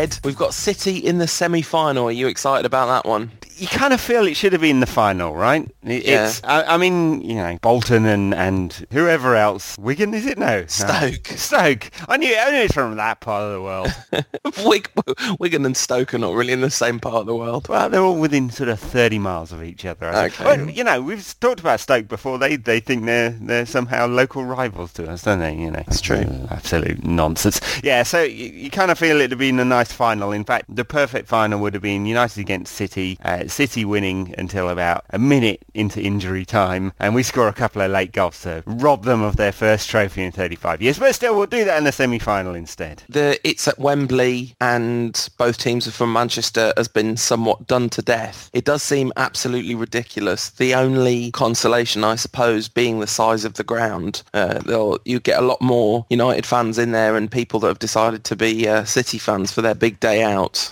Ed, we've got City in the semi-final. Are you excited about that one? You kind of feel it should have been the final, right? It, Yeah. It's, I, I mean, you know, Bolton and, and whoever else. Wigan, is it? No. No. Stoke. Stoke. I knew, I knew it's from that part of the world. Wig- Wigan and Stoke are not really in the same part of the world. well, they're all within sort of 30 miles of each other. Okay. Well, you know, we've talked about Stoke before. They they think they're they're somehow local rivals to us, don't they? You know, That's true. Uh, absolute nonsense. Yeah, so you, you kind of feel it'd have been a nice final. In fact, the perfect final would have been United against City. Uh, City winning until about a minute into injury time, and we score a couple of late goals to rob them of their first trophy in 35 years. But still, we'll do that in the semi-final instead. The it's at Wembley and both teams are from Manchester has been somewhat done to death. It does seem absolutely ridiculous. The only consolation, I suppose, being the size of the ground. Uh, you get a lot more United fans in there and people that have decided to be uh, City fans for their big day out.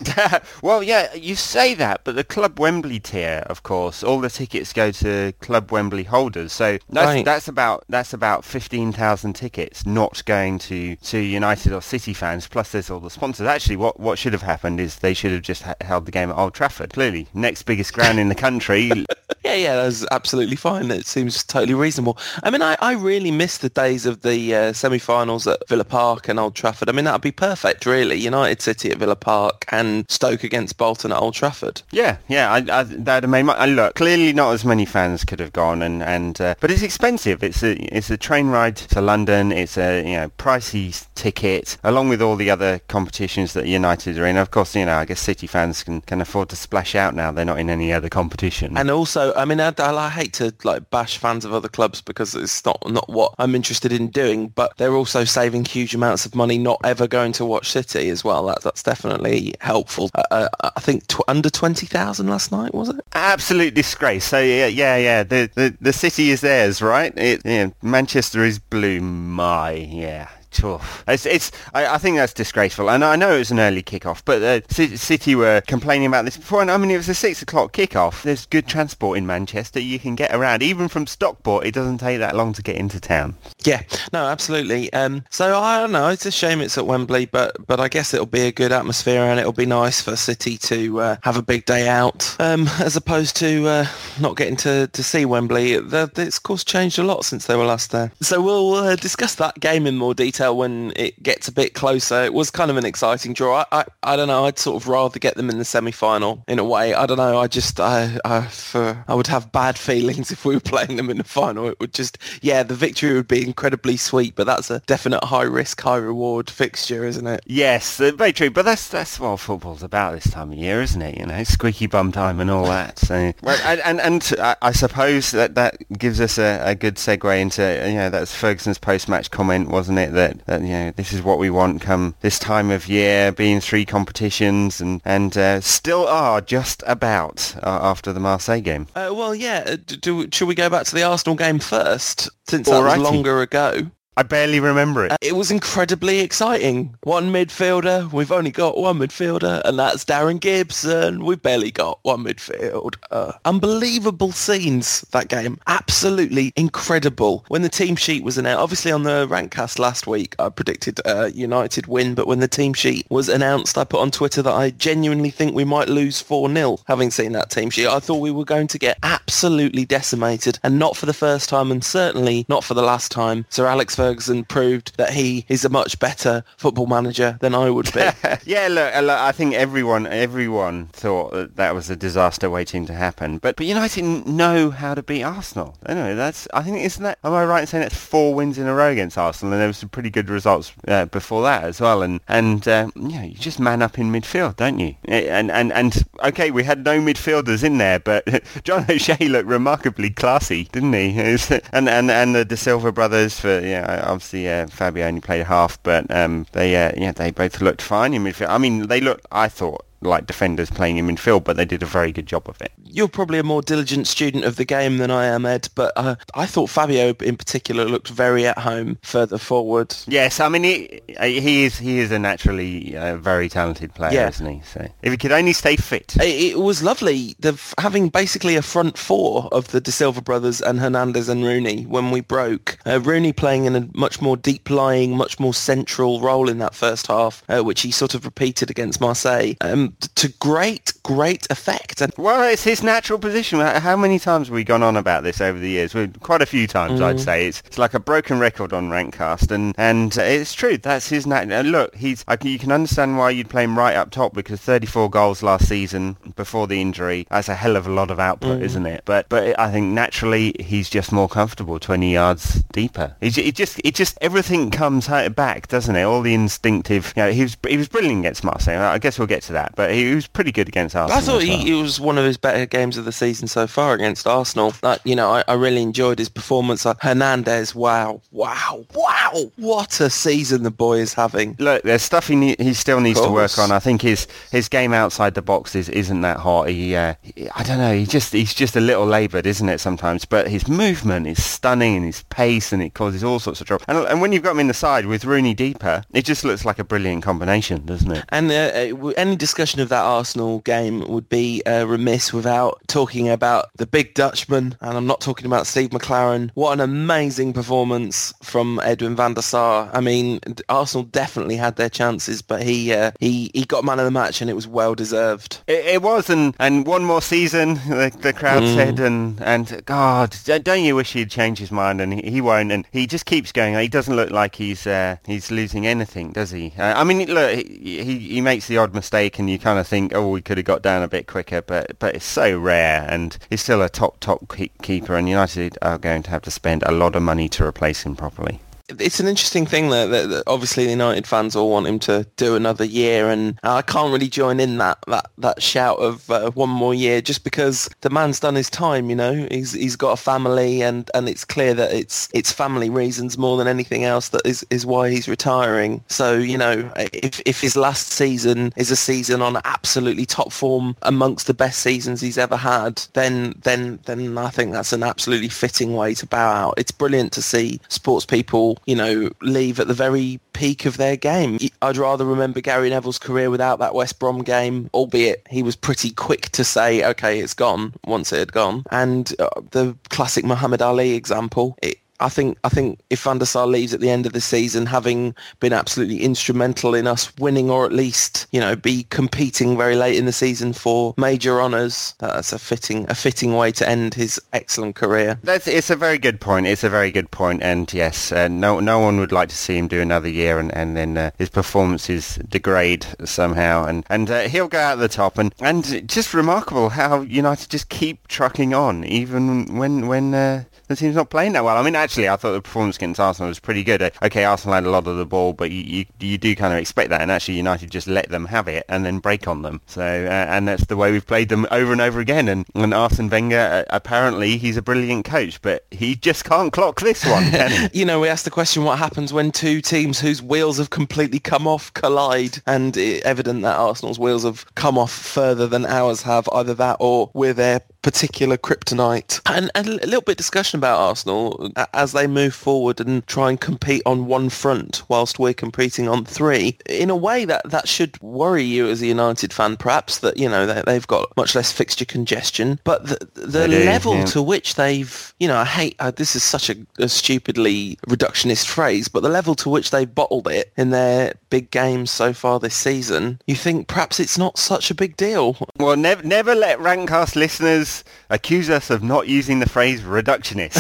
well, yeah, you say that, but the Club Wembley tier, of course, all the tickets go to Club Wembley holders. So that's Right. that's about that's about fifteen thousand tickets not going to, to United or City fans. Plus, there's all the sponsors. Actually, what what should have happened is they should have just ha- held the game at Old Trafford. Clearly, next biggest ground in the country. Yeah, yeah, that's absolutely fine. It seems totally reasonable. I mean, I, I really miss the days of the uh, semi-finals at Villa Park and Old Trafford. I mean, that would be perfect, really. United City at Villa Park and Stoke against Bolton at Old Trafford. Yeah, yeah, I, I, that'd have made my... Look, clearly not as many fans could have gone, and, and uh, but it's expensive. It's a it's a train ride to London. It's a you know pricey ticket, along with all the other competitions that United are in. Of course, you know, I guess City fans can, can afford to splash out now. They're not in any other competition. And also, I mean, I, I, hate to like bash fans of other clubs because it's not not what I'm interested in doing. But they're also saving huge amounts of money not ever going to watch City as well. That, that's definitely helpful. Uh, uh, I think tw- under twenty thousand last night was it? Absolute disgrace. So yeah, yeah, yeah. The the, the city is theirs, right? It, yeah, Manchester is blue. My yeah. Oof. It's, it's I, I think that's disgraceful, and I know it was an early kickoff, but uh, Ci- City were complaining about this before. And I mean, it was a six o'clock kickoff. There's good transport in Manchester; you can get around. Even from Stockport, it doesn't take that long to get into town. Yeah, no, absolutely. Um, so I don't know. It's a shame it's at Wembley, but but I guess it'll be a good atmosphere and it'll be nice for City to uh, have a big day out, um, as opposed to uh, not getting to, to see Wembley. The, the, it's of course changed a lot since they were last there. So we'll uh, discuss that game in more detail when it gets a bit closer. It was kind of an exciting draw. I, I, I don't know. I'd sort of rather get them in the semi-final in a way. I don't know. I just I I, for, I would have bad feelings if we were playing them in the final. It would just yeah, the victory would be incredibly sweet, but that's a definite high risk, high reward fixture, isn't it? Yes, uh, very true. But that's that's what football's about this time of year, isn't it? You know, squeaky bum time and all that. So, well, and and, and I, suppose that that gives us a, a good segue into you know that's Ferguson's post-match comment, wasn't it? That, that you know this is what we want come this time of year, being three competitions and and uh, still are just about uh, after the Marseille game. Uh, well, yeah. uh, d- Do, should we go back to the Arsenal game first, since that was longer ago? I barely remember it. Uh, It was incredibly exciting. One midfielder. We've only got one midfielder, and that's Darren Gibson. We've barely got one midfielder. Unbelievable scenes that game. Absolutely incredible. When the team sheet was announced, obviously on the Rantcast last week, I predicted uh, United win, but when the team sheet was announced, I put on Twitter that I genuinely think we might lose 4-0. Having seen that team sheet, I thought we were going to get absolutely decimated, and not for the first time, and certainly not for the last time. Sir Alex Ferguson proved that he is a much better football manager than I would be. yeah, look, uh, look, I think everyone everyone thought that that was a disaster waiting to happen. But but United know how to beat Arsenal. Anyway, that's I think isn't that am I right in saying that's four wins in a row against Arsenal, and there was some pretty good results uh, before that as well. And and uh, you you just man up in midfield, don't you? Eh, And and and okay, we had no midfielders in there, but John O'Shea looked remarkably classy, didn't he? and and and the Da Silva brothers for yeah, obviously uh, Fabio only played half, but um, they uh, yeah they both looked fine in midfield. I mean, they looked I thought like defenders playing in midfield, but they did a very good job of it. you're probably a more diligent student of the game than I am, Ed, but uh, I thought Fabio in particular looked very at home further forward. Yes, I mean he he is he is a naturally uh, very talented player, yeah. isn't he? So if he could only stay fit, it, it was lovely the, having basically a front four of the Da Silva brothers and Hernandez and Rooney when we broke. Uh, Rooney playing in a much more deep lying, much more central role in that first half, uh, which he sort of repeated against Marseille, um, to great great effect. And well, it's his natural position. How many times have we gone on about this over the years? Quite a few times, mm. I'd say. It's, it's like a broken record on Rantcast, and and it's true. That's his natural. Look, he's. I, you can understand why you'd play him right up top because 34 goals last season before the injury. That's a hell of a lot of output, mm. isn't it? But but I think naturally he's just more comfortable 20 yards deeper. It, it just it just everything comes back, doesn't it? All the instinctive. You know, he was he was brilliant against Marseille. I guess we'll get to that, but he was pretty good against Arsenal. I thought well. he, it was one of his better games of the season so far against Arsenal. Like, you know, I, I really enjoyed his performance. Uh, Hernandez, wow, wow, wow! What a season the boy is having. Look, there's stuff he ne- he still needs to work on. I think his his game outside the box is isn't that hot. He, uh, he I don't know. He just he's just a little laboured, isn't it? Sometimes, but his movement is stunning and his pace, and it causes all sorts of trouble. And, and when you've got him in the side with Rooney deeper, it just looks like a brilliant combination, doesn't it? And uh, uh any discussion of that Arsenal game would be uh, remiss without talking about the big Dutchman, and I'm not talking about Steve McClaren. What an amazing performance from Edwin van der Sar. I mean, Arsenal definitely had their chances, but he uh, he he got man of the match, and it was well deserved. It, it was, and, and one more season, the, the crowd mm. said, and and God, don't you wish he'd change his mind? And he, he won't, and he just keeps going. He doesn't look like he's uh, he's losing anything, does he? Uh, I mean, look, he, he he makes the odd mistake, and you kind of think, oh, we could have got down a bit quicker, but but it's so rare, and he's still a top top keeper, and United are going to have to spend a lot of money to replace him properly it's an interesting thing that, that, that, obviously the United fans all want him to do another year, and I can't really join in that that, that shout of uh, one more year just because the man's done his time. You know, he's he's got a family, and, and it's clear that it's it's family reasons more than anything else that is, is why he's retiring. So you know, if if his last season is a season on absolutely top form amongst the best seasons he's ever had, then then then I think that's an absolutely fitting way to bow out. It's brilliant to see sports people you know, leave at the very peak of their game. I'd rather remember Gary Neville's career without that West Brom game, albeit he was pretty quick to say, okay, it's gone once it had gone. And uh, the classic Muhammad Ali example, it, I think I think if Van der Sar leaves at the end of the season, having been absolutely instrumental in us winning, or at least you know be competing very late in the season for major honours, that's a fitting a fitting way to end his excellent career. That's it's a very good point. It's a very good point. and yes, uh, no no one would like to see him do another year and and then uh, his performances degrade somehow, and and uh, he'll go out the top, and and just remarkable how United just keep trucking on even when when uh, the team's not playing that well. I mean, actually, I thought the performance against Arsenal was pretty good. Okay, Arsenal had a lot of the ball, but you, you, you do kind of expect that, and actually United just let them have it and then break on them. So, uh, and that's the way we've played them over and over again. And, and Arsene Wenger, uh, apparently, he's a brilliant coach, but he just can't clock this one, you know, we asked the question, what happens when two teams whose wheels have completely come off collide? And it's evident that Arsenal's wheels have come off further than ours have, either that or we're their particular kryptonite. And, and a little bit discussion about Arsenal as they move forward and try and compete on one front whilst we're competing on three. In a way, that, that should worry you as a United fan, perhaps, that, you know, they, they've got much less fixture congestion. But the, the do, level yeah. to which they've, you know, I hate, uh, this is such a, a stupidly reductionist phrase, but the level to which they've bottled it in their big games so far this season, you think perhaps it's not such a big deal. Well, never, never let Rantcast listeners accuse us of not using the phrase reductionist.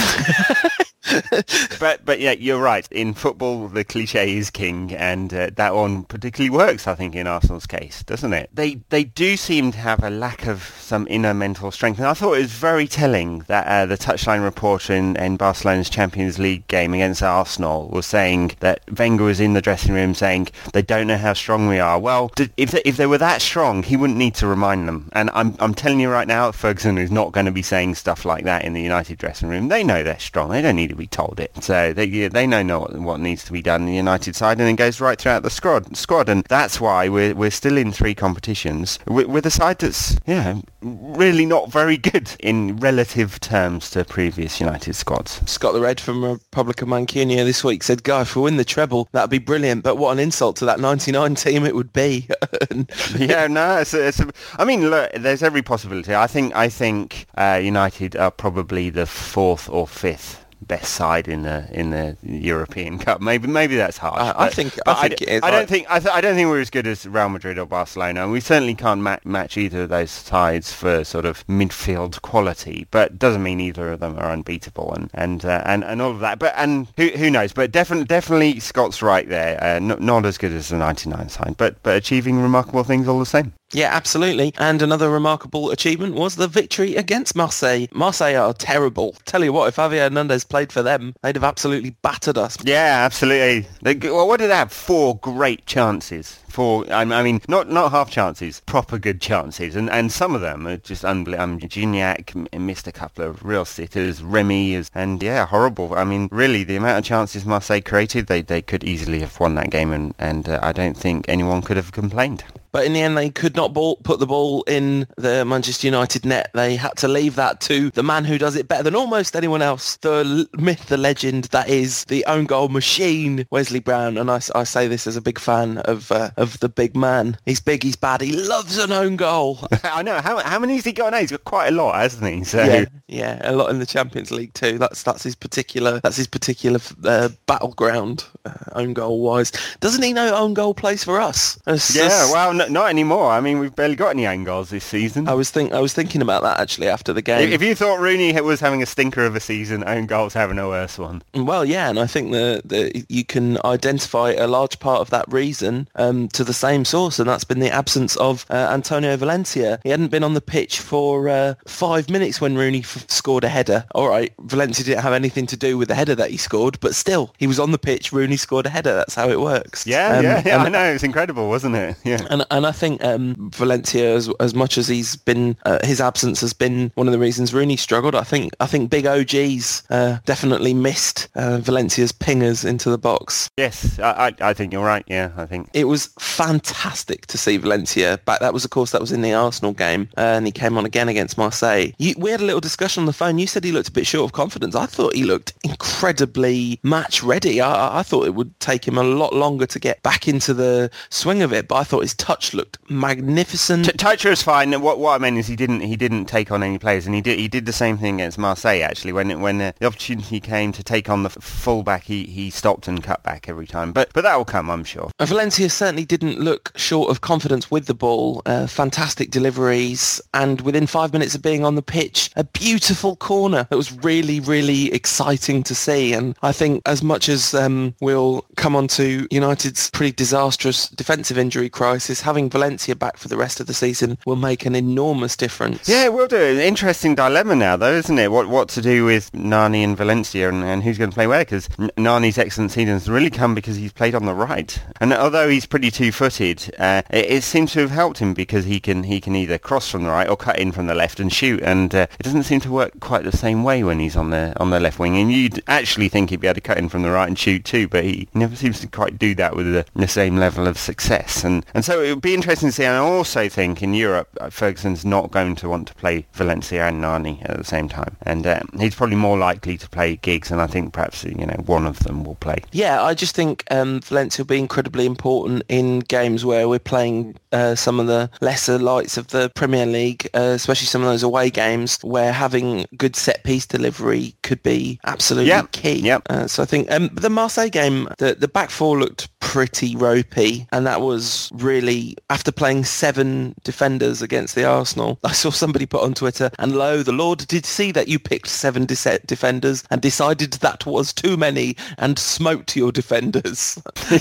but but yeah, you're right. In football, the cliche is king, and uh, that one particularly works, I think, in Arsenal's case, doesn't it? They they do seem to have a lack of some inner mental strength, and I thought it was very telling that uh, the touchline reporter in, in Barcelona's Champions League game against Arsenal was saying that Wenger was in the dressing room saying they don't know how strong we are. Well, if they, if they were that strong, he wouldn't need to remind them. And I'm I'm telling you right now, Ferguson is not going to be saying stuff like that in the United dressing room. They know they're strong. They don't need to be told it. So they they know what, what needs to be done in the United side, and it goes right throughout the squad. Squad, and that's why we're we're still in three competitions with, with a side that's yeah really not very good in relative terms to previous United squads. Scott the Red from Republik of Mancunia this week said, Guy, if we win the treble, that'd be brilliant, but what an insult to that 99 team it would be. yeah, no, it's a, it's a, I mean, look, there's every possibility. I think, I think uh, United are probably the fourth or fifth best side in the in the European Cup. Maybe maybe that's harsh. I think I think I, I don't think I, th- I don't think we're as good as Real Madrid or Barcelona, and we certainly can't ma- match either of those sides for sort of midfield quality. But doesn't mean either of them are unbeatable and and uh, and, and all of that. But and who who knows? But definitely definitely Scott's right there. Uh, not, not as good as the 99 side, but but achieving remarkable things all the same. Yeah, absolutely. And another remarkable achievement was the victory against Marseille. Marseille are terrible. Tell you what, if Javier Hernandez played for them, they'd have absolutely battered us. Yeah, absolutely. They, well, what did they have? Four great chances. Four, I mean, not not half chances, proper good chances. And and some of them are just unbelievable. Um, Gignac missed a couple of real sitters. Remy is, and yeah, horrible. I mean, really, the amount of chances Marseille created, they, they could easily have won that game. And, and uh, I don't think anyone could have complained. But in the end, they could not ball, put the ball in the Manchester United net. They had to leave that to the man who does it better than almost anyone else, the myth, the legend that is the own goal machine, Wesley Brown. And I, I say this as a big fan of uh, of the big man. He's big, he's bad, he loves an own goal. I know. How, how many has he got now? He's got quite a lot, hasn't he? So yeah, yeah, a lot in the Champions League too. That's that's his particular that's his particular uh, battleground, uh, own goal wise. Doesn't he know own goal plays for us? It's, yeah, well, no, not anymore. I mean, we've barely got any own goals this season. I was think I was thinking about that actually after the game. If you thought Rooney was having a stinker of a season, own goals having a worse one. Well, yeah, and I think that the, you can identify a large part of that reason um, to the same source, and that's been the absence of uh, Antonio Valencia. He hadn't been on the pitch for uh, five minutes when Rooney f- scored a header. All right, Valencia didn't have anything to do with the header that he scored, but still, he was on the pitch. Rooney scored a header. That's how it works. Yeah, um, yeah, yeah. I know it's incredible, wasn't it? Yeah. And and I think um, Valencia, as, as much as he's been, uh, his absence has been one of the reasons Rooney struggled. I think I think big OGs uh, definitely missed uh, Valencia's pingers into the box. Yes, I, I, I think you're right. Yeah, I think it was fantastic to see Valencia back. That was, of course, that was in the Arsenal game, uh, and he came on again against Marseille. You, we had a little discussion on the phone. You said he looked a bit short of confidence. I thought he looked incredibly match ready. I, I thought it would take him a lot longer to get back into the swing of it, but I thought his touch looked magnificent. T- touch was fine. What what I meant is he didn't he didn't take on any players, and he did he did the same thing against Marseille actually. When when the, the opportunity came to take on the fullback, he, he stopped and cut back every time. But but that will come, I'm sure. Valencia certainly didn't look short of confidence with the ball. Uh, fantastic deliveries, and within five minutes of being on the pitch, a beautiful corner that was really really exciting to see. And I think as much as um, we'll come on to United's pretty disastrous defensive injury crisis, having Valencia back for the rest of the season will make an enormous difference. Yeah, it will do. An interesting dilemma now, though, isn't it? What what to do with Nani and Valencia and, and who's going to play where? Because Nani's excellent season has really come because he's played on the right, and although he's pretty two-footed, uh, it, it, seems to have helped him because he can he can either cross from the right or cut in from the left and shoot, and uh, it doesn't seem to work quite the same way when he's on the on the left wing. And you'd actually think he'd be able to cut in from the right and shoot too, but he never seems to quite do that with the, the same level of success. And and so it would be interesting to see. And I also think in Europe, uh, Ferguson's not going to want to play Valencia and Nani at the same time, and uh, he's probably more likely to play Giggs, and I think perhaps you know one of them will play. Yeah, I just think um, Valencia will be incredibly important in games where we're playing uh, some of the lesser lights of the Premier League, uh, especially some of those away games where having good set piece delivery could be absolutely yep. key. Yep. Uh, so I think um, the Marseille game, the the back four looked pretty ropey, and that was really after playing seven defenders against the Arsenal. I saw somebody put on Twitter, and lo, the Lord did see that you picked seven de- defenders and decided that was too many and smoked your defenders.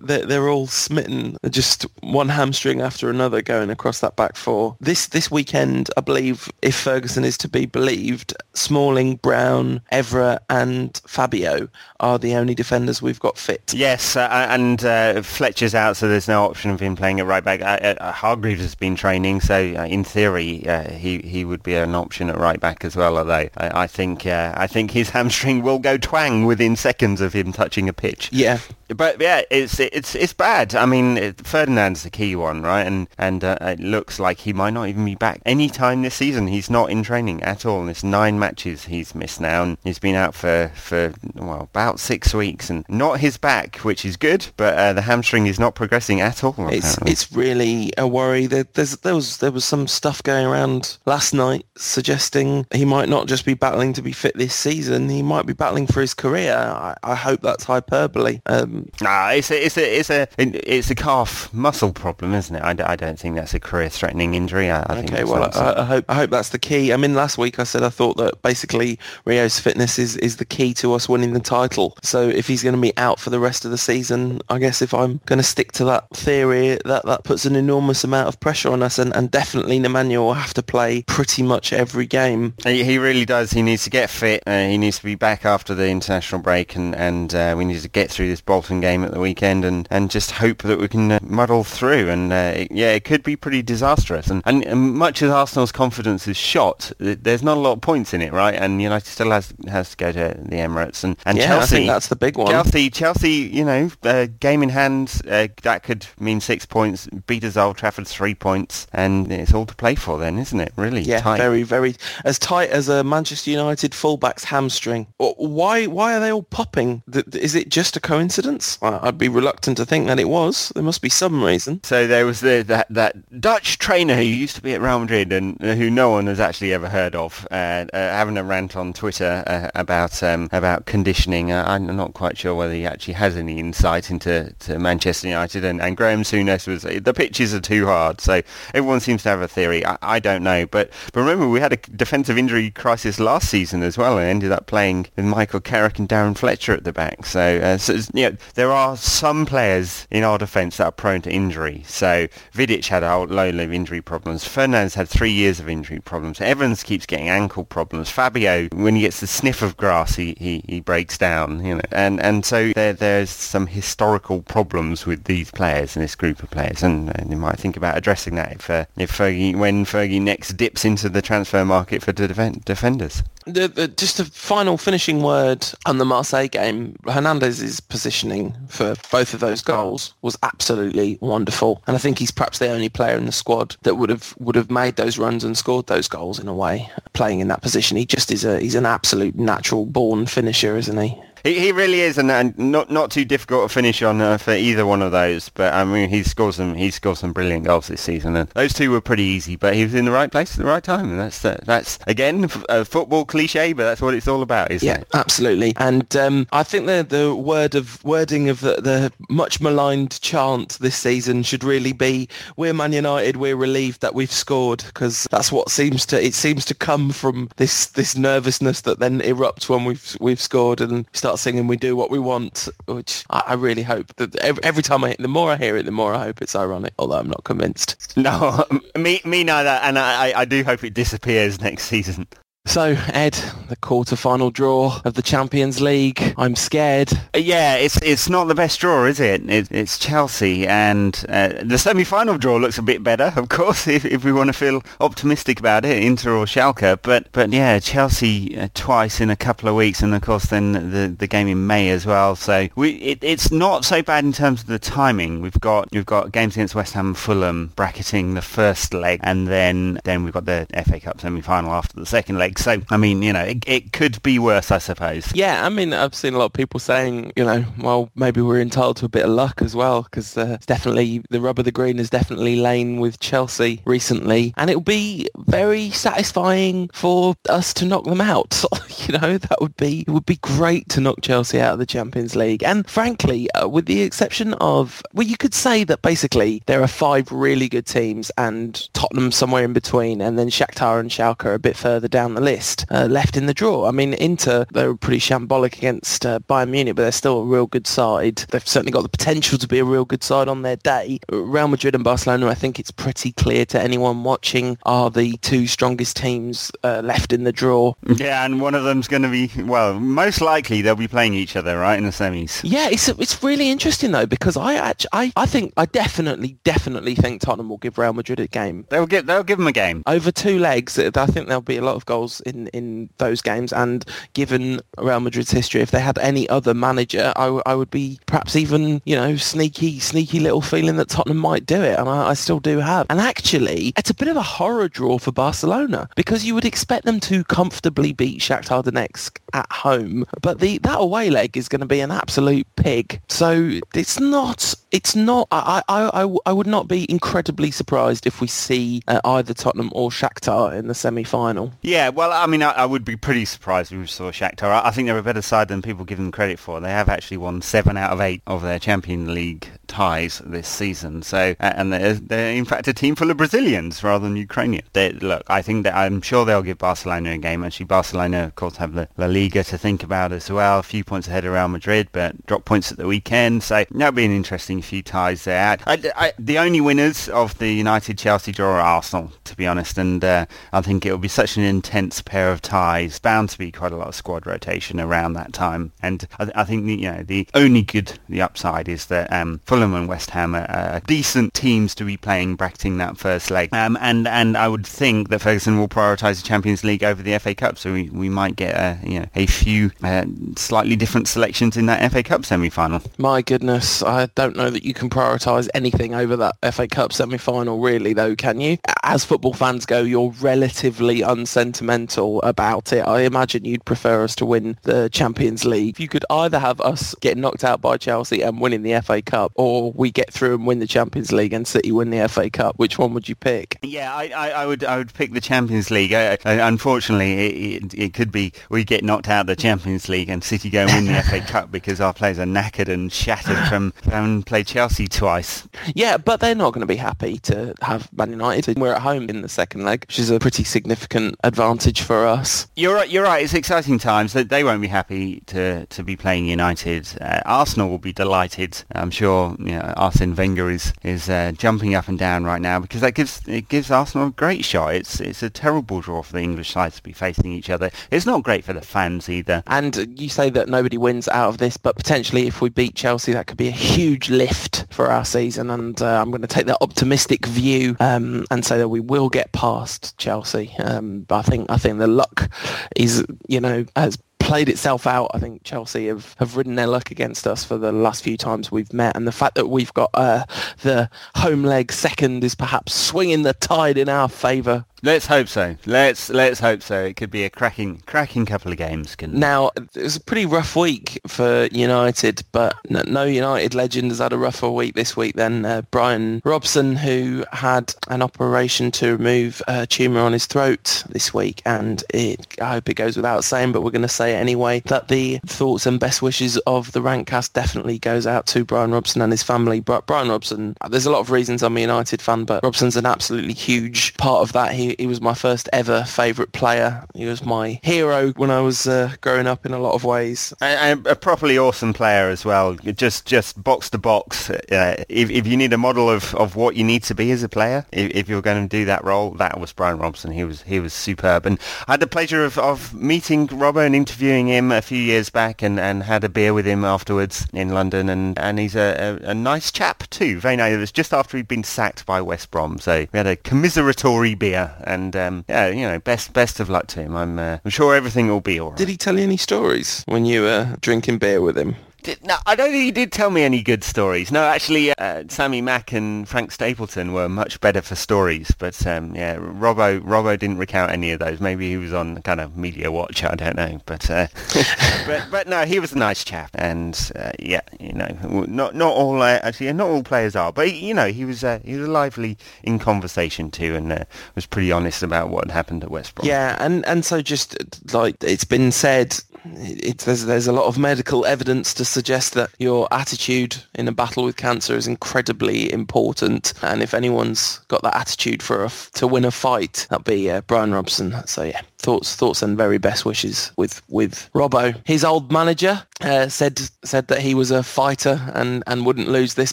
they're, they're all smitten, just one hamstring after another going across that back four. This this weekend, I believe, if Ferguson is to be believed, Smalling, Brown, Evra, and Fabio are the only defenders we've got fit. Yes, uh, and uh, Fletcher's out, so there's no option of him playing at right back. Uh, uh Hargreaves has been training, so uh, in theory, uh, he he would be an option at right back as well. Although I, I think I think his hamstring will go twang within seconds of him touching a pitch. Yeah, But yeah, it's it's it's bad. I mean, Ferdinand's the key one, right? And and uh, it looks like he might not even be back any time this season. He's not in training at all. And it's nine matches he's missed now, and he's been out for for well about six weeks, and not his back, which is good, but uh, the hamstring is not progressing at all. It's apparently. it's really a worry. There, there's there was there was some stuff going around last night suggesting he might not just be battling to be fit this season. He might be battling for his career. I, I hope that's hyperbole. Um, Nah, it's a, it's a, it's a, it's a calf muscle problem, isn't it? I, d- I don't think that's a career-threatening injury. I, I think okay, it's well, I, I hope I hope that's the key. I mean, last week I said I thought that basically Rio's fitness is, is the key to us winning the title. So if he's going to be out for the rest of the season, I guess if I'm going to stick to that theory, that, that puts an enormous amount of pressure on us, and, and definitely Nemanja will have to play pretty much every game. He, he really does. He needs to get fit. Uh, he needs to be back after the international break, and and uh, we need to get through this Bolton game at the weekend, and, and just hope that we can uh, muddle through. And uh, it, yeah, it could be pretty disastrous. And, and and much as Arsenal's confidence is shot, there's not a lot of points in it, right? And United still has has to go to the Emirates, and and yeah, Chelsea. I think that's the big one. Chelsea, Chelsea, you know, uh, game in hand, uh, that could mean six points. Beat us Old Trafford three points, and it's all to play for then, isn't it? Really Yeah, tight. very, very as tight as a Manchester United fullback's hamstring. Why, why are they all popping? Is it just a coincidence? I- I'd be reluctant to think that it was. There must be some reason. So there was the, that that Dutch trainer who used to be at Real Madrid and uh, who no one has actually ever heard of, uh, uh, having a rant on Twitter uh, about um, about conditioning. Uh, I'm not quite sure whether he actually has any insight into to Manchester United. And, and Graham Souness was the pitches are too hard, so everyone seems to have a theory. I, I don't know, but but remember we had a defensive injury crisis last season as well, and ended up playing with Michael Carrick and Darren Fletcher at the back. So, uh, so know, there are some players in our defence that are prone to injury. So Vidic had a whole load of injury problems. Ferdinand had three years of injury problems. Evans keeps getting ankle problems. Fabio, when he gets the sniff of grass, he, he, he breaks down. You know, and and so there there's some historical problems with these players and this group of players, and, and you might think about addressing that if uh, if Fergie when Fergie next dips into the transfer market for defen- defenders. The, the, just a final finishing word on the Marseille game. Hernandez's positioning for both of those goals was absolutely wonderful, and I think he's perhaps the only player in the squad that would have would have made those runs and scored those goals in a way, playing in that position. He just is a he's an absolute natural born finisher, isn't he? He, he really is, and, and not not too difficult to finish on uh, for either one of those. But I mean, he scored some he scored some brilliant goals this season, and those two were pretty easy. But he was in the right place at the right time, and that's uh, that's again f- a football cliche, but that's what it's all about, isn't Yeah, it? absolutely. And um, I think the the word of wording of the, the much maligned chant this season should really be "We're Man United. We're relieved that we've scored," because that's what seems to it seems to come from this this nervousness that then erupts when we've we've scored and start singing "We do what we want," which I, I really hope that every, every time I the more I hear it, the more I hope it's ironic. Although I'm not convinced. No, me me neither, and I- I do hope it disappears next season. So Ed, the quarter-final draw of the Champions League. I'm scared. Uh, Yeah, it's it's not the best draw, is it? it it's Chelsea, and uh, the semi-final draw looks a bit better, of course, if, if we want to feel optimistic about it, Inter or Schalke. But but yeah, Chelsea uh, twice in a couple of weeks, and of course then the the game in May as well. So we it, it's not so bad in terms of the timing. We've got we've got games against West Ham, Fulham, bracketing the first leg, and then then we've got the FA Cup semi-final after the second leg. So I mean, you know, it, it could be worse, I suppose. Yeah, I mean, I've seen a lot of people saying, you know, well, maybe we're entitled to a bit of luck as well, because uh, it's definitely the rub of the green has definitely lain with Chelsea recently, and it'll be very satisfying for us to knock them out. you know, that would be it would be great to knock Chelsea out of the Champions League, and frankly, uh, with the exception of, well, you could say that basically there are five really good teams, and Tottenham somewhere in between, and then Shakhtar and Schalke are a bit further down the list, uh, left in the draw. I mean, Inter, they were pretty shambolic against uh, Bayern Munich, but they're still a real good side. They've certainly got the potential to be a real good side on their day. Real Madrid and Barcelona, I think it's pretty clear to anyone watching, are the two strongest teams uh, left in the draw. Yeah, and one of them's going to be, well, most likely they'll be playing each other, right, in the semis. Yeah, it's it's really interesting though because I actually I, I think I definitely definitely think Tottenham will give Real Madrid a game They'll give, they'll give them a game. over two legs. I think there'll be a lot of goals goals in, in those games. And given Real Madrid's history, if they had any other manager, I, w- I would be perhaps even, you know, sneaky, sneaky little feeling that Tottenham might do it. And I, I still do have. And actually, it's a bit of a horror draw for Barcelona because you would expect them to comfortably beat Shakhtar Donetsk at home. But the that away leg is going to be an absolute pig. So it's not, it's not, I, I, I, I would not be incredibly surprised if we see uh, either Tottenham or Shakhtar in the semi-final. Yeah, well, I mean, I, I would be pretty surprised if we saw Shakhtar. I, I think they're a better side than people give them credit for. They have actually won seven out of eight of their Champions League ties this season. So, uh, and they're, they're in fact a team full of Brazilians rather than Ukrainian. They, look, I think that I'm sure they'll give Barcelona a game. Actually, Barcelona, of course, have the La Liga to think about as well. A few points ahead of Real Madrid, but drop points at the weekend. So that'll be an interesting few ties there. I, I, the only winners of the United-Chelsea draw are Arsenal, to be honest, and uh, I think it will be such an intense pair of ties. Bound to be quite a lot of squad rotation around that time, and I, I think the, you know the only good, the upside is that um, Fulham and West Ham are, are, decent teams to be playing, bracketing that first leg, um, and and I would think that Ferguson will prioritise the Champions League over the FA Cup, so we, we might get a you know a few uh, slightly different selections in that FA Cup semi-final. My goodness, I don't know that you can prioritise anything over that FA Cup semi-final, really, though, can you? As football fans go, you're relatively unsentimental about it. I imagine you'd prefer us to win the Champions League. You could either have us get knocked out by Chelsea and winning the FA Cup, or we get through and win the Champions League and City win the FA Cup, which one would you pick? Yeah, I, I, I would I would pick the Champions League. Uh, unfortunately, it, it, it, could be we get knocked out of the Champions League and City go and win the FA Cup because our players are knackered and shattered from having played Chelsea twice. Yeah, but they're not going to be happy to have Man United. We're at home in the second leg, which is a pretty significant advantage for us. You're right. You're right. It's exciting times. They won't be happy to, to be playing United. Uh, Arsenal will be delighted. I'm sure. You know, Arsene Wenger is is uh, jumping up and down right now because that gives it gives Arsenal a great shot. It's it's a terrible draw for the English side to be facing each other. It's not great for the fans either. And you say that nobody wins out of this, but potentially if we beat Chelsea, that could be a huge lift for our season. And uh, I'm going to take that optimistic view um, and say that we will get past Chelsea. Um, but I think I think the luck is you know has played itself out. I think Chelsea have, have ridden their luck against us for the last few times we've met, and the fact that we've got uh, the home leg second is perhaps swinging the tide in our favour. Let's hope so. Let's let's hope so. It could be a cracking cracking couple of games. Can now it was a pretty rough week for United, but no United legend has had a rougher week this week than uh, Brian Robson, who had an operation to remove a tumour on his throat this week, and it, I hope it goes without saying, but we're going to say it anyway. That the thoughts and best wishes of the Rantcast definitely goes out to Brian Robson and his family. But Brian Robson, there's a lot of reasons I'm a United fan, but Robson's an absolutely huge part of that. He he, was my first ever favourite player. He was my hero when I was uh, growing up in a lot of ways. And, a properly awesome player as well. Just just box to box. Uh, if, if you need a model of, of what you need to be as a player, if, if you're going to do that role, that was Brian Robson. He was he was superb. And I had the pleasure of, of meeting Robbo and interviewing him a few years back and, and had a beer with him afterwards in London. And, and he's a, a, a nice chap too. Very nice. It was just after he'd been sacked by West Brom. So we had a commiseratory beer and um, yeah, you know, best best of luck to him. I'm uh, I'm sure everything will be all right. Did he tell you any stories when you were drinking beer with him? Did, no, I don't think he did tell me any good stories. No, actually, uh, Sammy Mack and Frank Stapleton were much better for stories. But um, yeah, Robbo Robbo didn't recount any of those. Maybe he was on kind of media watch. I don't know. But uh, but but no, he was a nice chap. And uh, yeah, you know, not not all uh, actually not all players are. But you know, he was uh, he was lively in conversation too, and uh, was pretty honest about what happened at West Brom. Yeah, and and so just like it's been said it, there's, there's a lot of medical evidence to suggest that your attitude in a battle with cancer is incredibly important. And if anyone's got that attitude for a, to win a fight, that'd be uh, Brian Robson. So yeah, thoughts, thoughts, and very best wishes with with Robbo. His old manager uh, said said that he was a fighter and and wouldn't lose this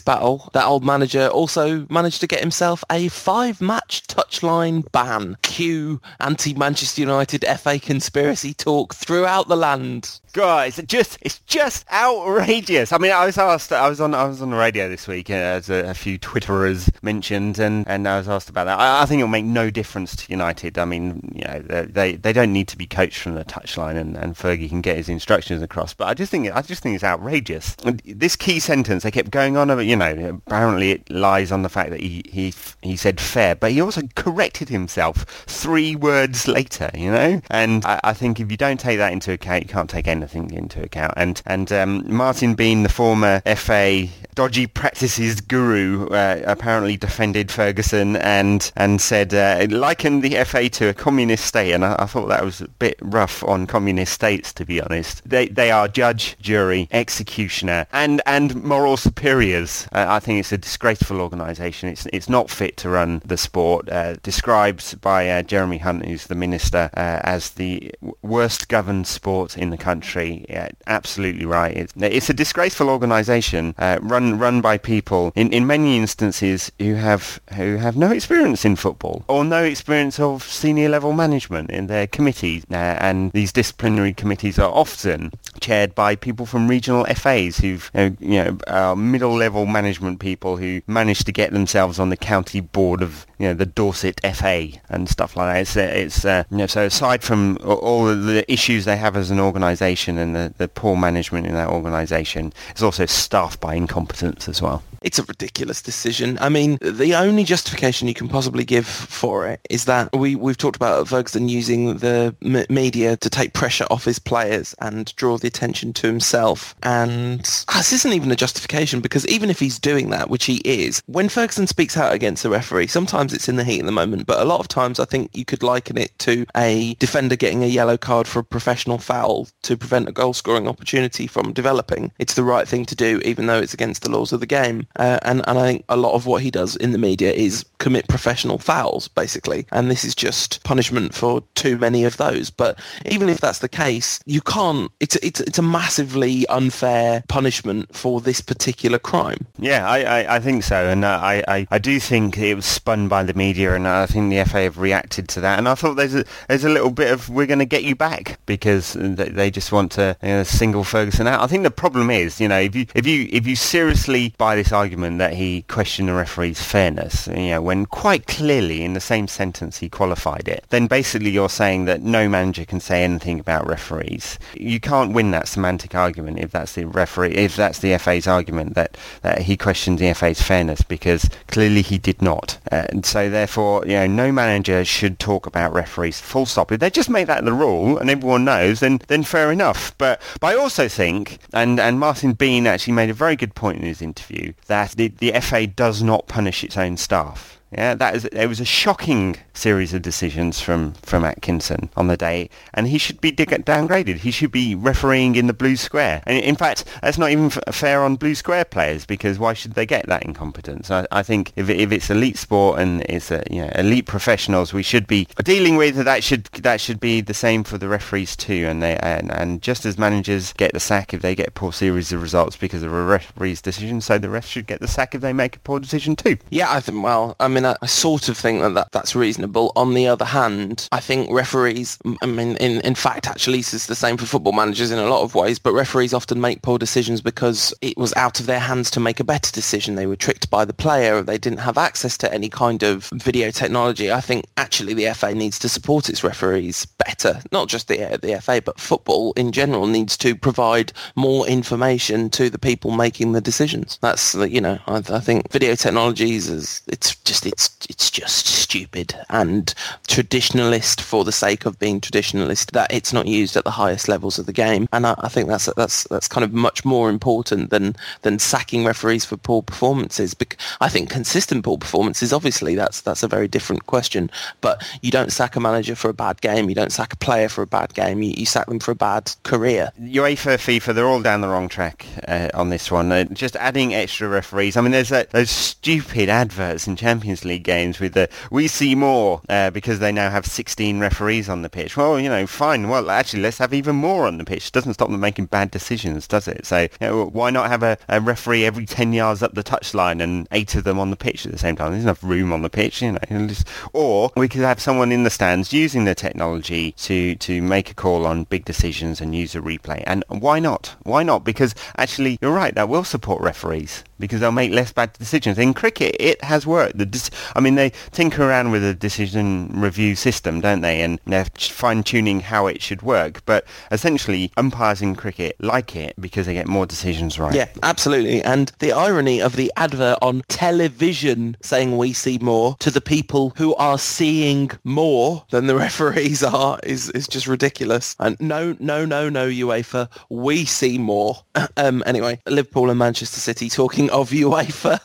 battle. That old manager also managed to get himself a five match touchline ban. Cue anti Manchester United FA conspiracy talk throughout the land. Guys, it's just it's just outrageous. I mean, I was asked, I was on I was on the radio this week, uh, as a, a, few Twitterers mentioned, and, and I was asked about that. I, I, think it'll make no difference to United. I mean, you know, they they, they don't need to be coached from the touchline, and, and Fergie can get his instructions across. But I just think I just think it's outrageous. This key sentence they kept going on about, you know, apparently it lies on the fact that he he he said fair, but he also corrected himself three words later, you know. And I, I think if you don't take that into account, you can't take anything into account. And and um, Martin Bean, the former FA dodgy practices guru, uh, apparently defended Ferguson and and said uh, likened the FA to a communist state, and I, I, thought that was a bit rough on communist states, to be honest. They they are judge, jury, executioner, and and moral superiors. Uh, I think it's a disgraceful organisation. It's it's not fit to run the sport. Uh, described by uh, Jeremy Hunt, who's the minister, uh, as the worst governed sport in the country. Yeah, absolutely right. It's, it's a disgraceful organisation run run by people in, in many instances who have who have no experience in football or no experience of senior level management in committees. Uh, and these disciplinary committees are often chaired by people from regional FAs who've uh, you know uh, middle level management people who managed to get themselves on the county board of you know the Dorset FA and stuff like that. It's, uh, it's uh, you know, so aside from all the issues they have as an organisation and the, the poor management in that organisation, it's also staffed by incompetence as well. It's a ridiculous decision. I mean, the only justification you can possibly give for it is that we, we've talked about Ferguson using the m- media to take pressure off his players and draw the attention to himself. And ah, this isn't even a justification because even if he's doing that, which he is, when Ferguson speaks out against the referee, sometimes it's in the heat of the moment, but a lot of times I think you could liken it to a defender getting a yellow card for a professional foul to prevent a goal scoring opportunity from developing. It's the right thing to do, even though it's against the laws of the game. Uh, and, and I think a lot of what he does in the media is commit professional fouls, basically. And this is just punishment for too many of those. But even if that's the case, you can't, it's, it's, it's a massively unfair punishment for this particular crime. Yeah, I, I, I think so. And uh, I, I, I do think it was spun by the media and I think the FA have reacted to that. And I thought there's a, there's a little bit of we're going to get you back because they just want to you know, single Ferguson out. I think the problem is, you know, if you, if you, if you seriously buy this argument that he questioned the referee's fairness, you know, when quite clearly in the same sentence he qualified it, then basically you're saying that no manager can say anything about referees. You can't win that semantic argument if that's the referee, if that's the FA's argument that, that he questioned the FA's fairness because clearly he did not. Uh, and so therefore, you know, no manager should talk about referees full stop. If they just make that the rule and everyone knows, then, then fair enough. But, but I also think, and, and Martin Bean actually made a very good point in his interview, that the, the FA does not punish its own staff. Yeah, that is it was a shocking series of decisions from, from Atkinson on the day, and he should be downgraded. He should be refereeing in the blue square. And in fact, that's not even fair on blue square players because why should they get that incompetence? I, I think if, if it's elite sport and it's a, you know, elite professionals, we should be dealing with that. Should that should be the same for the referees too? And they and, and just as managers get the sack if they get poor series of results because of a referee's decision, so the refs should get the sack if they make a poor decision too. Yeah, I think. Well, I I, mean I sort of think that, that that's reasonable. On the other hand, I think referees, I mean, in, in fact, actually, this is the same for football managers in a lot of ways, but referees often make poor decisions because it was out of their hands to make a better decision. They were tricked by the player. They didn't have access to any kind of video technology. I think actually the FA needs to support its referees better. Not just the, the FA, but football in general needs to provide more information to the people making the decisions. That's, you know, I, I think video technologies is, it's just, it's it's just stupid and traditionalist for the sake of being traditionalist that it's not used at the highest levels of the game. And I, I, think that's that's that's kind of much more important than than sacking referees for poor performances. I think consistent poor performances obviously that's that's a very different question. But you don't sack a manager for a bad game. You don't sack a player for a bad game. You, you sack them for a bad career. UEFA FIFA they're all down the wrong track uh, on this one. Uh, just adding extra referees. I mean there's a, those stupid adverts in Champions League games with the we see more uh, because they now have 16 referees on the pitch. Well, you know, fine. Well, actually, let's have even more on the pitch. It doesn't stop them making bad decisions, does it? So, you know, why not have a, a, referee every 10 yards up the touchline and eight of them on the pitch at the same time? There's enough room on the pitch, you know. Or we could have someone in the stands using the technology to to make a call on big decisions and use a replay. And why not? Why not? Because actually, you're right. That will support referees because they'll make less bad decisions. In cricket, it has worked. The just, I mean, they tinker around with a decision review system, don't they? And they're fine-tuning how it should work. But essentially, umpires in cricket like it because they get more decisions right. Yeah, absolutely. And the irony of the advert on television saying we see more to the people who are seeing more than the referees are is, is just ridiculous. And no, no, no, no, UEFA, we see more. um, anyway, Liverpool and Manchester City, talking of UEFA,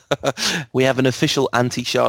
we have an official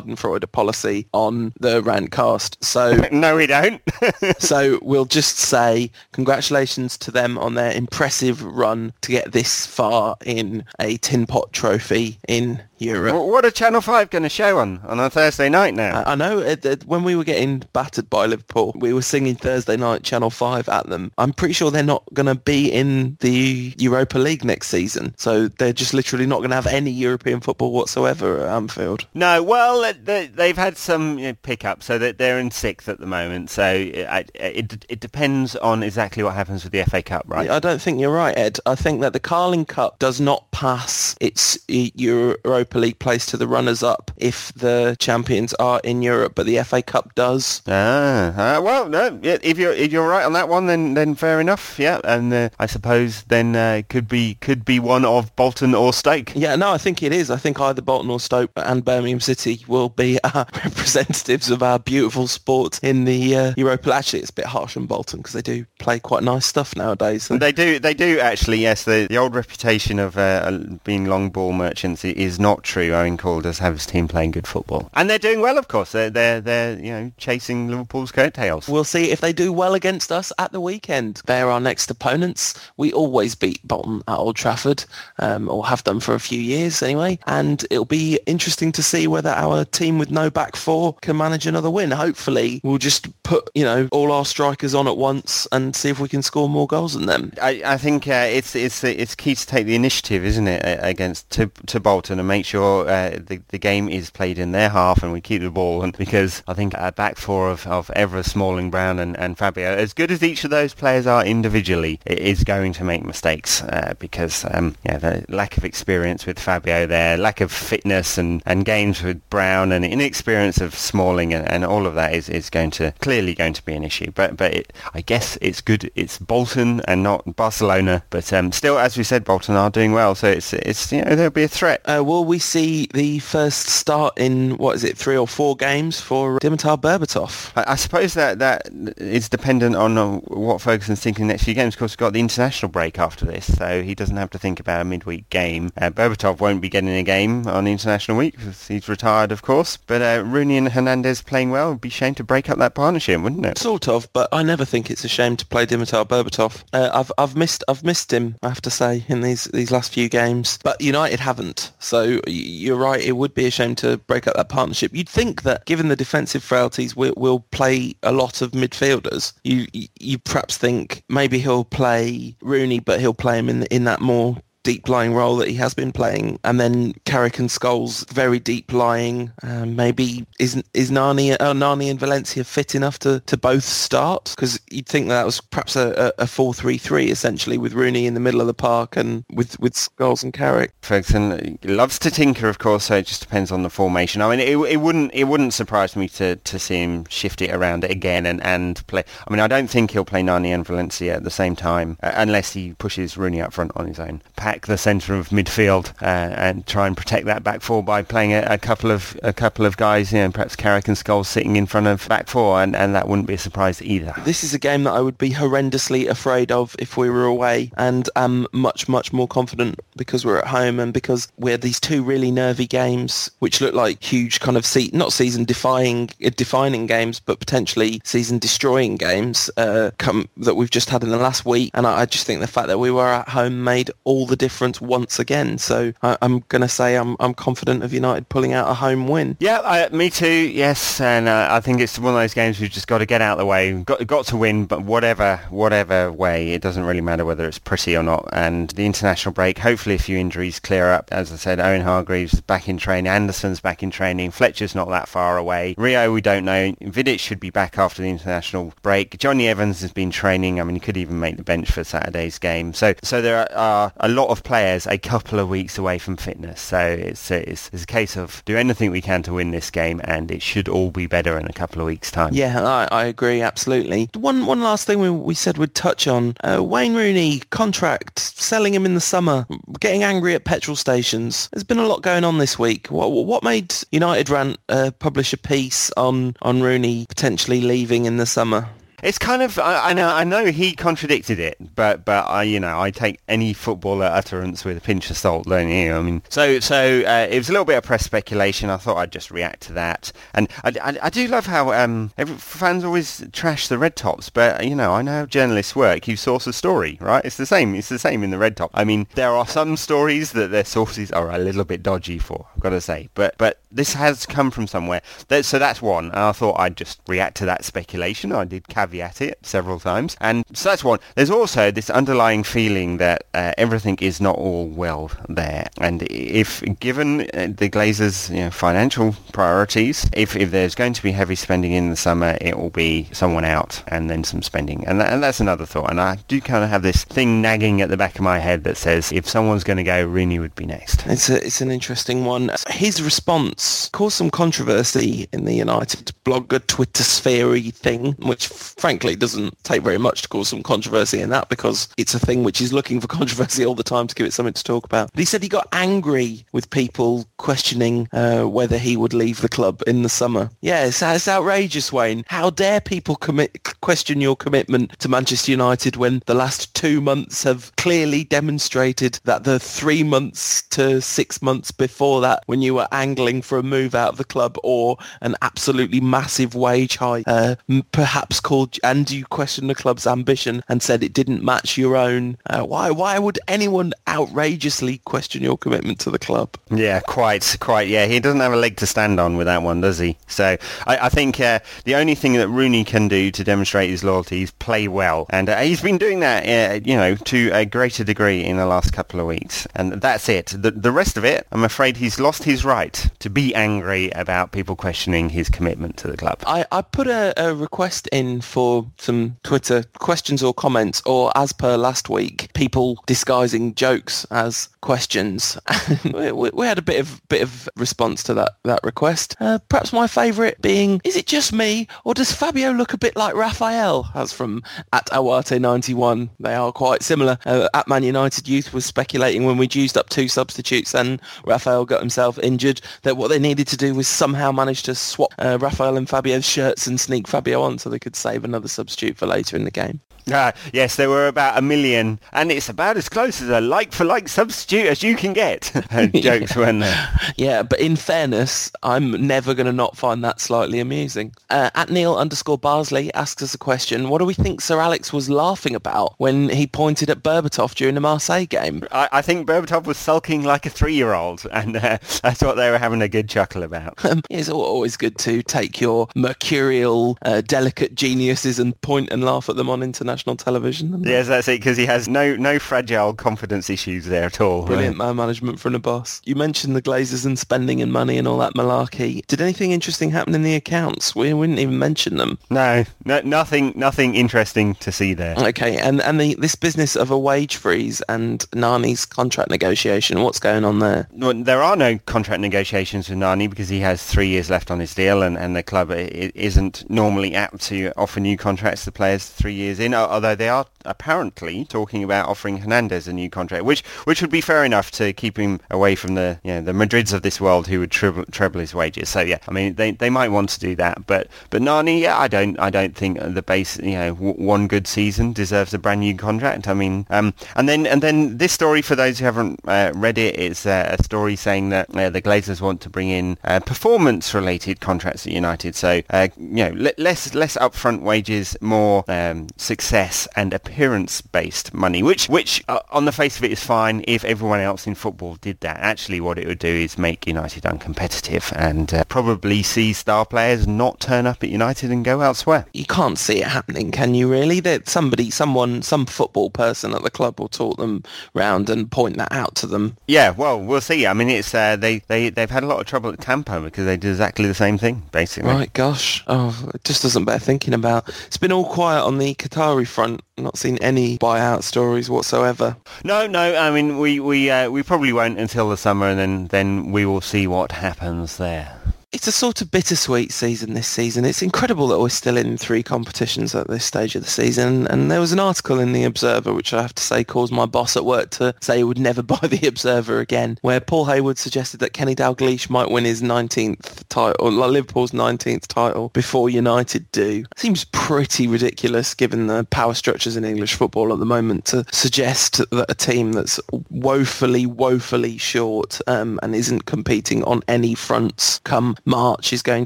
anti-Schadenfreude policy on the Rantcast. So no, we don't. so we'll just say congratulations to them on their impressive run to get this far in a tin pot trophy in Europe. What are Channel 5 going to show on on a Thursday night now? I, I know uh, it, it, when we were getting battered by Liverpool, we were singing Thursday night Channel 5 at them. I'm pretty sure they're not going to be in the Europa League next season. So they're just literally not going to have any European football whatsoever at Anfield. No, well, uh, they, have had some you know, pickup, so that they're in sixth at the moment. So uh, it, it, it depends on exactly what happens with the FA Cup, right? I don't think you're right, Ed. I think that the Carling Cup does not pass its Europa Europa League place to the runners-up if the champions are in Europe, but the FA Cup does. Ah, uh, well, no, yeah, if you're if you're right on that one, then then fair enough. Yeah, and uh, I suppose then uh, could be could be one of Bolton or Stoke. Yeah, no, I think it is. I think either Bolton or Stoke and Birmingham City will be our representatives of our beautiful sport in the uh, Europa. Actually, it's a bit harsh on Bolton because they do play quite nice stuff nowadays. They do, they do actually. Yes, the the old reputation of uh, being long ball merchants is not true. Owen Coyle does have his team playing good football, and they're doing well. Of course, they're they're, they're you know chasing Liverpool's coattails. We'll see if they do well against us at the weekend. They're our next opponents. We always beat Bolton at Old Trafford, um, or have done for a few years anyway. And it'll be interesting to see whether our team with no back four can manage another win. Hopefully, we'll just put you know all our strikers on at once and see if we can score more goals than them. I, I think uh, it's it's it's key to take the initiative, isn't it, against to to Bolton and make sure uh, the, the game is played in their half and we keep the ball. And because I think a back four of, of Evra, Smalling, Brown and, and Fabio, as good as each of those players are individually, is going to make mistakes uh, because um, yeah, the lack of experience with Fabio there, lack of fitness and, and games with Brown and inexperience of Smalling and, and all of that is, is going to clearly going to be an issue. But but it, I guess it's good. It's Bolton and not Barcelona. But um, still, as we said, Bolton are doing well, so it's it's you know there'll be a threat. Uh, will we see the first start in what is it, three or four games for Dimitar Berbatov? I, I suppose that that is dependent on uh, what Ferguson's thinking next few games. Of course, we've got the international break after this, so he doesn't have to think about a midweek game. Uh, Berbatov won't be getting a game on international week because he's retired, of course. But uh, Rooney and Hernandez playing well would be shame to break up that partnership, wouldn't it? Sort of, but I never think it's a shame to play Dimitar Berbatov. Uh, I've I've missed I've missed him, I have to say, in these these last few games. But United haven't, so you're right. It would be a shame to break up that partnership. You'd think that given the defensive frailties, we'll, we'll play a lot of midfielders. You you perhaps think maybe he'll play Rooney, but he'll play him in in that more deep lying role that he has been playing, and then Carrick and Scholes very deep lying. Um, maybe is is Nani uh, Nani and Valencia fit enough to, to both start? Because you'd think that, that was perhaps a, a three three essentially with Rooney in the middle of the park and with with Scholes and Carrick. Ferguson loves to tinker, of course, so it just depends on the formation. I mean, it, it wouldn't it wouldn't surprise me to, to see him shift it around again and, and play. I mean, I don't think he'll play Nani and Valencia at the same time uh, unless he pushes Rooney up front on his own. The centre of midfield uh, and try and protect that back four by playing a, a, couple of a couple of guys, you know, perhaps Carrick and Scholes sitting in front of back four, and, and that wouldn't be a surprise either. This is a game that I would be horrendously afraid of if we were away, and am much much more confident because we're at home and because we had these two really nervy games, which look like huge kind of se- not season defying defining games, but potentially season destroying games uh, come that we've just had in the last week, and I, I just think the fact that we were at home made all the difference once again. So I, am going to say I'm, I'm confident of United pulling out a home win. Yeah, I, me too. Yes, and uh, I think it's one of those games we've just got to get out of the way. Got got to win, but whatever whatever way, it doesn't really matter whether it's pretty or not. And the international break, hopefully a few injuries clear up. As I said, Owen Hargreaves back in training, Anderson's back in training, Fletcher's not that far away. Rio, we don't know. Vidic should be back after the international break. Jonny Evans has been training. I mean, he could even make the bench for Saturday's game. So so there are a lot of players a couple of weeks away from fitness. So it's, it's, it's a case of do anything we can to win this game and it should all be better in a couple of weeks' time. Yeah, I, I agree, absolutely. One one last thing we, we said we'd touch on. Uh, Wayne Rooney, contract, selling him in the summer, getting angry at petrol stations. There's been a lot going on this week. What, what made United Rant uh, publish a piece on, on Rooney potentially leaving in the summer? It's kind of I, I, know I know he contradicted it, but but I you know I take any footballer utterance with a pinch of salt, don't you? I mean, so so uh, it was a little bit of press speculation. I thought I'd just react to that, and I, I, I do love how um, fans always trash the red tops, but you know I know how journalists work. You source a story, right? It's the same. It's the same in the red top. I mean, there are some stories that their sources are a little bit dodgy for. I've got to say, but but this has come from somewhere. That, so that's one. And I thought I'd just react to that speculation. I did caveat it several times. And so that's one. There's also this underlying feeling that uh, everything is not all well there. And if given uh, the Glazers' you know, financial priorities, if, if there's going to be heavy spending in the summer, it will be someone out and then some spending. And, that, and that's another thought. And I do kind of have this thing nagging at the back of my head that says if someone's going to go, Rooney would be next. It's, a, it's an interesting one. His response caused some controversy in the United blogger Twitter sphere thing, which frankly doesn't take very much to cause some controversy in that because it's a thing which is looking for controversy all the time to give it something to talk about. But he said he got angry with people questioning uh, whether he would leave the club in the summer. Yeah, it's, it's outrageous, Wayne. How dare people commit, question your commitment to Manchester United when the last two months have clearly demonstrated that the three months to six months before that when you were angling for a move out of the club or an absolutely massive wage hike, uh, perhaps called and you questioned the club's ambition and said it didn't match your own. Uh, why? Why would anyone outrageously question your commitment to the club? Yeah, quite, quite. Yeah, he doesn't have a leg to stand on with that one, does he? So I, I think uh, the only thing that Rooney can do to demonstrate his loyalty is play well, and uh, he's been doing that, uh, you know, to a greater degree in the last couple of weeks, and that's it. The, the rest of it, I'm afraid he's lost his right to be angry about people questioning his commitment to the club. I, I put a, a request in for some Twitter questions or comments, or as per last week, people disguising jokes as questions. we, we, had a bit of bit of response to that that request. Uh, perhaps my favourite being, is it just me, or does Fabio look a bit like Rafael? As from at Awate91, they are quite similar. Uh, at Man United Youth was speculating when we'd used up two substitutes and Rafael got himself injured that what they needed to do was somehow manage to swap uh, Rafael and Fabio's shirts and sneak Fabio on so they could save another substitute for later in the game. Uh, yes, there were about a million, and it's about as close as a like-for-like substitute as you can get. Jokes, weren't there? Yeah, but in fairness, I'm never going to not find that slightly amusing. Uh, at Neil underscore Barsley asks us a question. What do we think Sir Alex was laughing about when he pointed at Berbatov during the Marseille game? I, I think Berbatov was sulking like a three-year-old, and uh, that's what they were having a good chuckle about. Um, it's always good to take your mercurial, uh, delicate geniuses and point and laugh at them on internet national television. Yes, that's it, because he has no no fragile confidence issues there at all. Brilliant right? man management from a boss. You mentioned the Glazers and spending and money and all that malarkey. Did anything interesting happen in the accounts? We wouldn't even mention them. No, no nothing nothing interesting to see there. Okay, and, and the, this business of a wage freeze and Nani's contract negotiation, what's going on there? Well, there are no contract negotiations with Nani because he has three years left on his deal and, and the club isn't normally apt to offer new contracts to players three years in although they are apparently talking about offering Hernandez a new contract, which which would be fair enough to keep him away from the you know, the Madrids of this world who would treble, treble his wages. So yeah, I mean they, they might want to do that, but but Nani, yeah, I don't I don't think the base you know w- one good season deserves a brand new contract. I mean, um, and then and then this story for those who haven't uh, read it, it's uh, a story saying that uh, the Glazers want to bring in uh, performance related contracts at United. So uh, you know l- less less upfront wages, more um, success success and appearance-based money, which, which uh, on the face of it is fine if everyone else in football did that. Actually, what it would do is make United uncompetitive and uh, probably see star players not turn up at United and go elsewhere. You can't see it happening, can you? Really? That somebody, someone, some football person at the club will talk them round and point that out to them. Yeah, well, we'll see. I mean, it's uh, they they they've had a lot of trouble at Tampa because they did exactly the same thing, basically. Right, gosh, oh, it just doesn't bear thinking about. It's been all quiet on the Qatar Front, not seen any buyout stories whatsoever. No, no. I mean, we we uh, we probably won't until the summer, and then then we will see what happens there it's a sort of bittersweet season this season. It's incredible that we're still in three competitions at this stage of the season. And there was an article in the Observer, which I have to say caused my boss at work to say he would never buy the Observer again, where Paul Hayward suggested that Kenny Dalglish might win his 19th title, Liverpool's 19th title before United do. Seems pretty ridiculous given the power structures in English football at the moment to suggest that a team that's woefully, woefully short um, and isn't competing on any fronts come March is going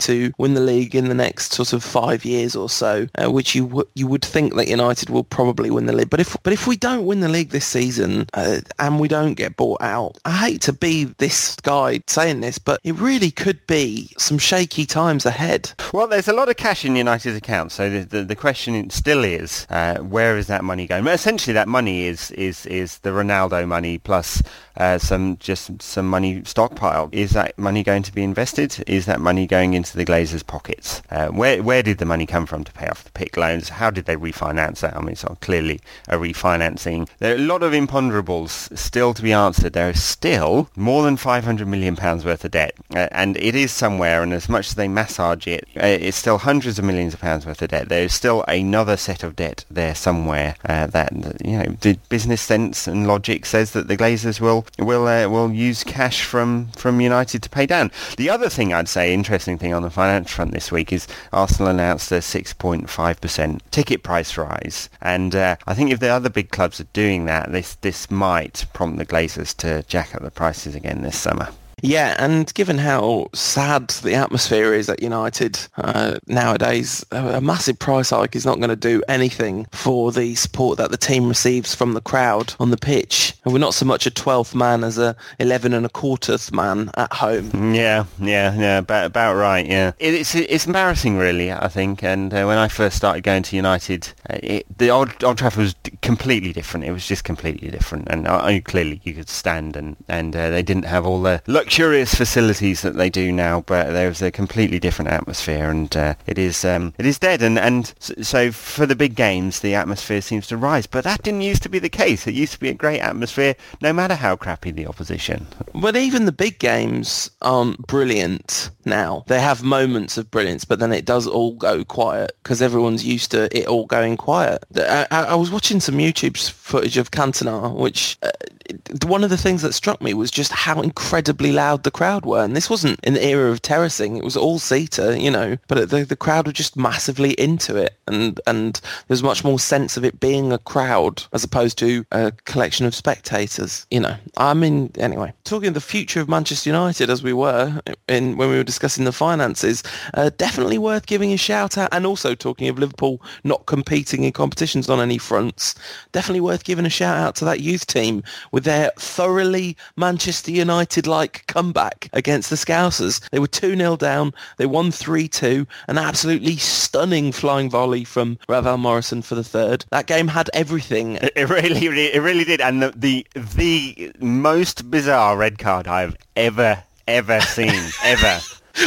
to win the league in the next sort of five years or so, uh, which you w- you would think that United will probably win the league. But if but if we don't win the league this season uh, and we don't get bought out, I hate to be this guy saying this, but it really could be some shaky times ahead. Well, there's a lot of cash in United's account, so the the, the question still is uh, where is that money going? Essentially, that money is is is the Ronaldo money plus uh, some just some money stockpile. Is that money going to be invested? Is that money going into the Glazers' pockets? Uh, where where did the money come from to pay off the PIK loans? How did they refinance that? I mean, it's clearly a refinancing. There are a lot of imponderables still to be answered. There is still more than 500 million pounds worth of debt, uh, and it is somewhere. And as much as they massage it, uh, it's still hundreds of millions of pounds worth of debt. There is still another set of debt there somewhere uh, that you know the business sense and logic says that the Glazers will will uh, will use cash from from United to pay down. The other thing I'd say, interesting thing on the finance front this week is Arsenal announced a 6.5% ticket price rise, and uh, I think if the other big clubs are doing that, this this might prompt the Glazers to jack up the prices again this summer. Yeah, and given how sad the atmosphere is at United uh, nowadays, a, massive price hike is not going to do anything for the support that the team receives from the crowd on the pitch. And we're not so much a 12th man as a 11 and a quarterth man at home. Yeah, yeah, yeah, about, about right, yeah. It, it's it's embarrassing, really, I think. And uh, when I first started going to United, uh, it, the Old, Old Trafford was completely different. It was just completely different. And uh, clearly you could stand and, and uh, they didn't have all the luxurious facilities that they do now, but there's a completely different atmosphere, and uh, it is um, it is dead. And and so for the big games, the atmosphere seems to rise, but that didn't used to be the case. It used to be a great atmosphere, no matter how crappy the opposition. But even the big games aren't brilliant now. They have moments of brilliance, but then it does all go quiet because everyone's used to it all going quiet. I, I, I was watching some YouTube footage of Cantona, which uh, one of the things that struck me was just how incredibly loud the crowd were. And this wasn't an era of terracing; it was all seater, you know. But the the crowd were just massively into it, and and there's much more sense of it being a crowd as opposed to a collection of spectators. You know, I mean, anyway, talking of the future of Manchester United as we were in when we were discussing the finances, uh, definitely worth giving a shout out. And also talking of Liverpool not competing in competitions on any fronts, definitely worth giving a shout out to that youth team with their thoroughly Manchester United-like comeback against the Scousers. They were 2-0 down. They won 3-2. An absolutely stunning flying volley from Ravel Morrison for the third. That game had everything. It really, it really did. And the, the, the most bizarre red card I've ever, ever seen, ever.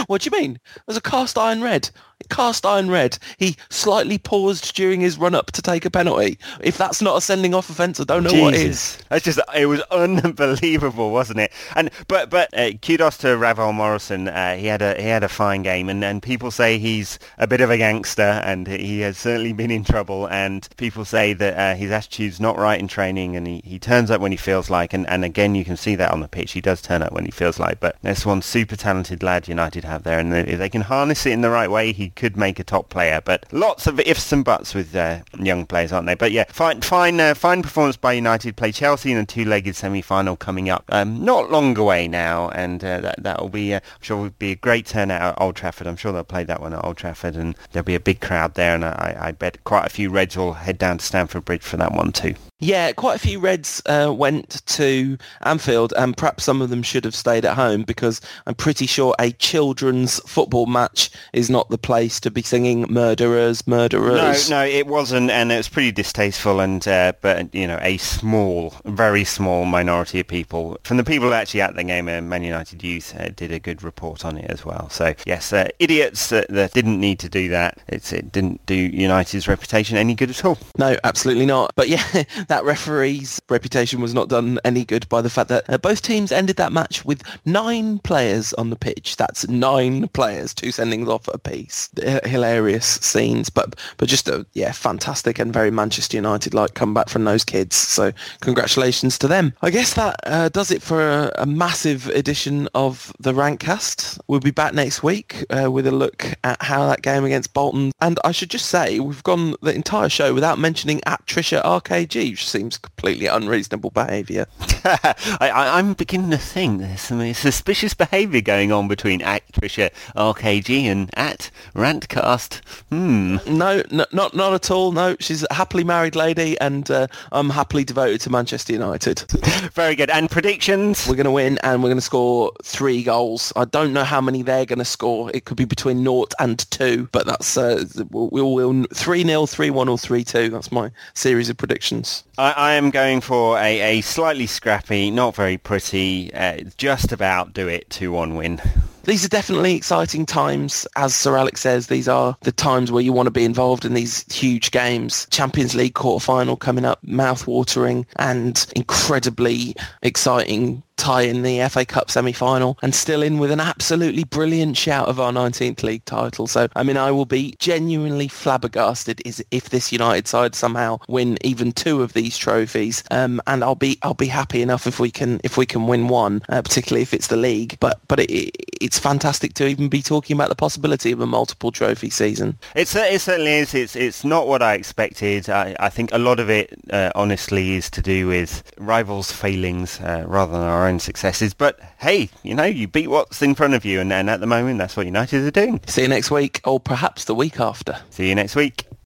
What do you mean? It was a cast iron red cast iron red. He slightly paused during his run up to take a penalty. If that's not a sending off offence, I don't know Jesus. what is. That's just it was unbelievable, wasn't it? And but but uh, kudos to Ravel Morrison. Uh, he had a he had a fine game, and, and people say he's a bit of a gangster, and he has certainly been in trouble. And people say that uh, his attitude's not right in training, and he, he turns up when he feels like. And, and again, you can see that on the pitch. He does turn up when he feels like. But there's one super talented lad United have there, and if they can harness it in the right way, he could make a top player. But lots of ifs and buts with uh, young players, aren't they? But yeah, fine, fine, uh, fine performance by United. Play Chelsea in a two-legged semi-final coming up, um, not long away now, and uh, that that will be, uh, I'm sure, will be a great turnout at Old Trafford. I'm sure they'll play that one at Old Trafford, and there'll be a big crowd there, and I, I bet quite a few Reds will head down to Stamford Bridge for that one too. Yeah, quite a few Reds uh, went to Anfield, and perhaps some of them should have stayed at home because I'm pretty sure a children's football match is not the place to be singing "murderers, murderers." No, no, it wasn't, and it was pretty distasteful. And uh, but you know, a small, very small minority of people from the people actually at the game, uh, Man United youth uh, did a good report on it as well. So yes, uh, idiots that, that, didn't need to do that. It's, it didn't do United's reputation any good at all. No, absolutely not. But yeah. that referee's reputation was not done any good by the fact that uh, both teams ended that match with nine players on the pitch. That's nine players, two sendings off a piece. H- hilarious scenes, but but just a yeah, fantastic and very Manchester United like comeback from those kids. So congratulations to them. I guess that uh, does it for a, a, massive edition of the Rantcast. We'll be back next week uh, with a look at how that game against Bolton. And I should just say we've gone the entire show without mentioning at Trisha RKG which seems completely unreasonable behaviour. I, am beginning to think there's some suspicious behaviour going on between at Trisha RKG and at Rantcast. Hmm. No, no, not not at all. No, she's a happily married lady, and uh, I'm happily devoted to Manchester United. Very good. And predictions? We're going to win, and we're going to score three goals. I don't know how many they're going to score. It could be between naught and two, but that's uh, we'll, we'll three 0 three one, or three two. That's my series of predictions. I, I am going for a, a slightly scrappy, not very pretty, uh, just about do it 2-1 win. These are definitely exciting times. As Sir Alex says, these are the times where you want to be involved in these huge games. Champions League quarter-final coming up, mouth-watering and incredibly exciting tie in the FA Cup semi-final and still in with an absolutely brilliant shout of our 19th league title. So, I mean, I will be genuinely flabbergasted if this United side somehow win even two of these trophies. Um, and I'll be I'll be happy enough if we can if we can win one, uh, particularly if it's the league. But but it, it's fantastic to even be talking about the possibility of a multiple trophy season. It's it certainly is. It's it's not what I expected. I, I think a lot of it, uh, honestly, is to do with rivals' failings uh, rather than our own successes. But hey, you know, you beat what's in front of you, and, and at the moment, that's what United are doing. See you next week, or perhaps the week after. See you next week.